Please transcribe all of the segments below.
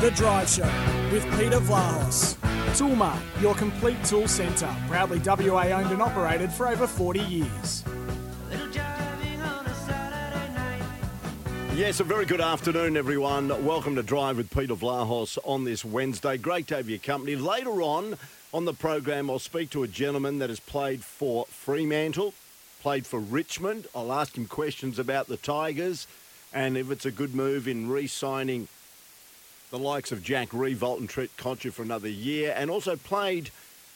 The Drive Show with Peter Vlahos. Toolmart, your complete tool centre. Proudly WA owned and operated for over 40 years. Yes, a very good afternoon, everyone. Welcome to Drive with Peter Vlahos on this Wednesday. Great to have your company. Later on on the program, I'll speak to a gentleman that has played for Fremantle, played for Richmond. I'll ask him questions about the Tigers and if it's a good move in re-signing the likes of Jack Riewoldt and Trent Cotchin for another year, and also played,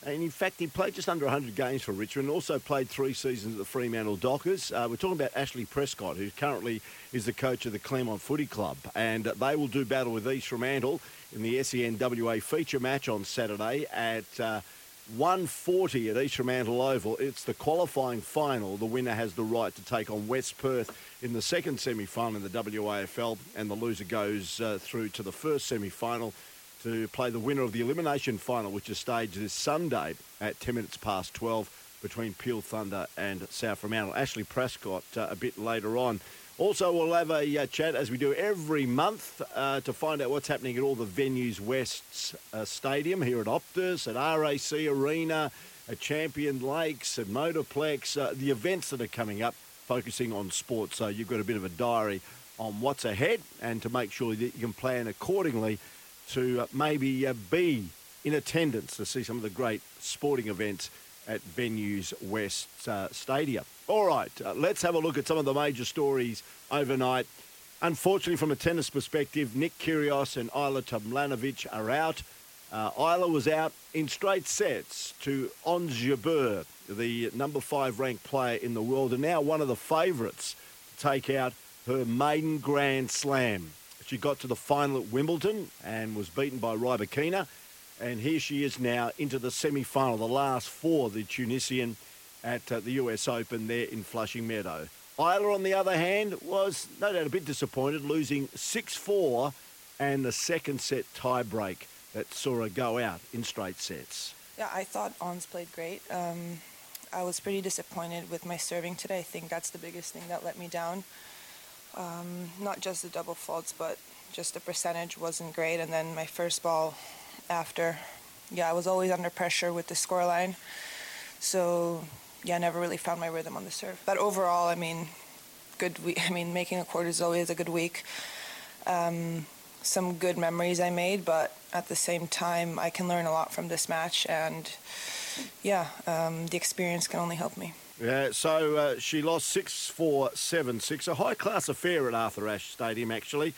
and in fact, he played just under 100 games for Richmond, also played three seasons at the Fremantle Dockers. Uh, we're talking about Ashley Prescott, who currently is the coach of the Claremont Footy Club, and they will do battle with East Fremantle in the SENWA feature match on Saturday at. Uh, 140 at East Fremantle Oval. It's the qualifying final. The winner has the right to take on West Perth in the second semi-final in the WAFL, and the loser goes uh, through to the first semi-final to play the winner of the elimination final, which is staged this Sunday at 10 minutes past 12 between Peel Thunder and South Fremantle. Ashley Prescott uh, a bit later on. Also, we'll have a uh, chat as we do every month uh, to find out what's happening at all the venues West's uh, Stadium here at Optus, at RAC Arena, at Champion Lakes, at Motorplex, uh, the events that are coming up focusing on sports. So you've got a bit of a diary on what's ahead and to make sure that you can plan accordingly to uh, maybe uh, be in attendance to see some of the great sporting events at Venues West uh, Stadium. All right, uh, let's have a look at some of the major stories overnight. Unfortunately, from a tennis perspective, Nick Kyrgios and Ajla Tomljanovic are out. Uh, Ajla was out in straight sets to Ons Jabeur, the number five ranked player in the world, and now one of the favourites to take out her maiden Grand Slam. She got to the final at Wimbledon and was beaten by Rybakina. And here she is now into the semi final, the last four, the Tunisian at uh, the US Open there in Flushing Meadow. Ajla, on the other hand, was no doubt a bit disappointed, losing 6 4 and the second set tiebreak that saw her go out in straight sets. Yeah, I thought Ons played great. Um, I was pretty disappointed with my serving today. I think that's the biggest thing that let me down. Um, not just the double faults, but just the percentage wasn't great. And then my first ball after, yeah, I was always under pressure with the scoreline. So, yeah, I never really found my rhythm on the serve. But overall, I mean, good week. I mean, making a quarter is always a good week. Um, some good memories I made, but at the same time, I can learn a lot from this match. And, yeah, um, the experience can only help me. Yeah, so uh, she lost 6 4 7 6. A high class affair at Arthur Ashe Stadium, actually.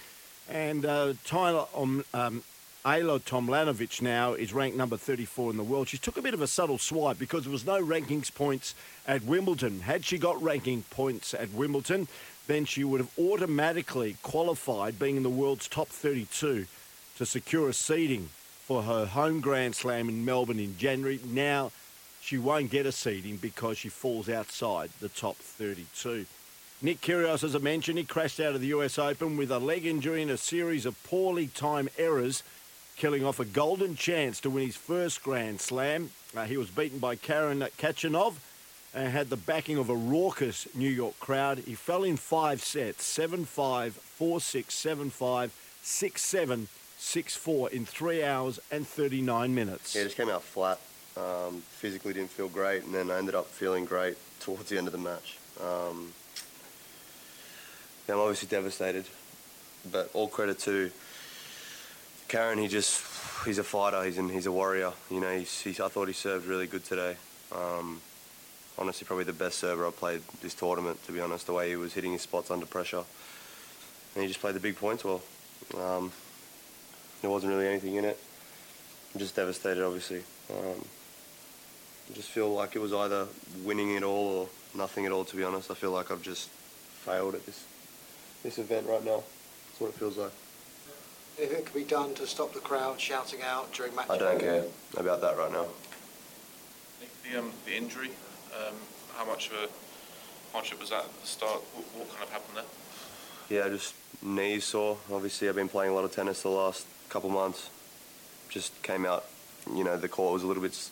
And uh, Tyler um, um, Ajla Tomljanovic now is ranked number 34 in the world. She took a bit of a subtle swipe because there was no rankings points at Wimbledon. Had she got ranking points at Wimbledon, then she would have automatically qualified, being in the world's top 32, to secure a seeding for her home Grand Slam in Melbourne in January. Now she won't get a seeding because she falls outside the top 32. Nick Kyrgios, as I mentioned, he crashed out of the US Open with a leg injury and a series of poorly timed errors, killing off a golden chance to win his first Grand Slam. Uh, he was beaten by Karen Khachanov and had the backing of a raucous New York crowd. He fell in five sets 7 5, 4 6, 7 5, 6 7, 6 4 in three hours and 39 minutes. Yeah, just came out flat. Um, physically didn't feel great, and then I ended up feeling great towards the end of the match. Um, yeah, I'm obviously devastated, but all credit to Karen. He just he's a fighter. He's an, he's a warrior. You know, he's, he's, I thought he served really good today. Um, honestly, probably the best server I've played this tournament. To be honest, the way he was hitting his spots under pressure, and he just played the big points well. Um, there wasn't really anything in it. I'm just devastated, obviously. Um, I just feel like it was either winning it all or nothing at all. To be honest, I feel like I've just failed at this this event right now. That's what it feels like. Anything could be done to stop the crowd shouting out during match? I don't care about that right now. The, um, the injury, um, how much of a hardship was that at the start? What, what kind of happened there? Yeah, just knees sore. Obviously, I've been playing a lot of tennis the last couple months. Just came out, you know, the court was a little bit.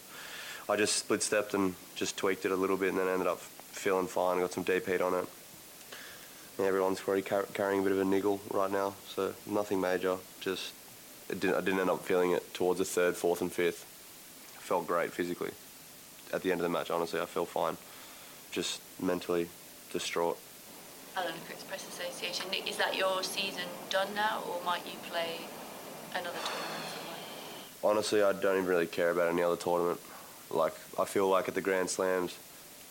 I just split stepped and just tweaked it a little bit, and then ended up feeling fine. Got some deep heat on it. And everyone's probably car- carrying a bit of a niggle right now, so nothing major. Just didn't, I didn't end up feeling it towards the third, fourth, and fifth. I felt great physically. At the end of the match, honestly, I felt fine. Just mentally distraught. Alan Press Association. Is that your season done now, or might you play another tournament somewhere? Honestly, I don't even really care about any other tournament. Like, I feel like at the Grand Slams,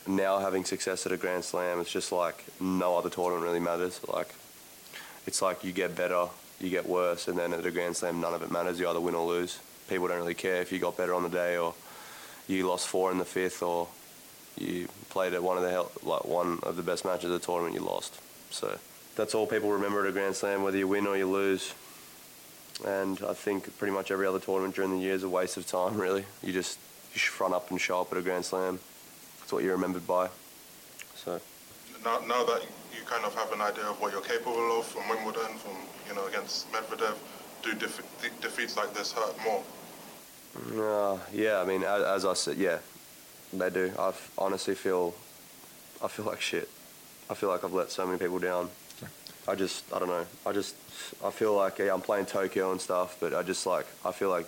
now having success at a Grand Slam, it's just like no other tournament really matters. Like, it's like you get better, you get worse, and then at a Grand Slam, none of it matters. You either win or lose. People don't really care if you got better on the day or you lost four in the fifth or you played at one of the like one of the best matches of the tournament, you lost. So that's all people remember at a Grand Slam, whether you win or you lose. And I think pretty much every other tournament during the year is a waste of time. Really, you just you front up and show up at a Grand Slam. That's what you're remembered by. So now, now that you kind of have an idea of what you're capable of from Wimbledon, from you know against Medvedev, do defe- defeats like this hurt more? Uh, yeah, I mean, as, as I said, yeah, they do. I honestly feel, I feel like shit. I feel like I've let so many people down. I just, I don't know. I just, I feel like yeah, I'm playing Tokyo and stuff, but I just like, I feel like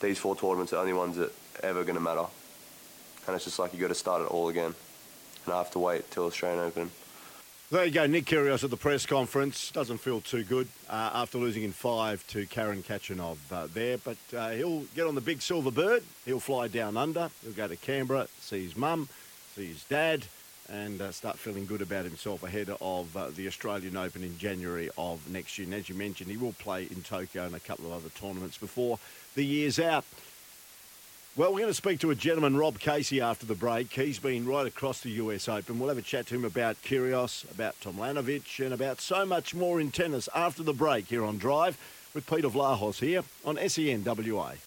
these four tournaments are the only ones that ever going to matter. And it's just like you got to start it all again. And I have to wait till Australian Open. There you go, Nick Kyrgios at the press conference. Doesn't feel too good uh, after losing in five to Karen Khachanov uh, there, but uh, he'll get on the big silver bird. He'll fly down under. He'll go to Canberra, see his mum, see his dad, and uh, start feeling good about himself ahead of uh, the Australian Open in January of next year. And as you mentioned, he will play in Tokyo and a couple of other tournaments before the year's out. Well, we're going to speak to a gentleman, Rob Casey, after the break. He's been right across the US Open. We'll have a chat to him about Kyrgios, about Tomljanovic, and about so much more in tennis after the break here on Drive with Peter Vlahos here on SENWA.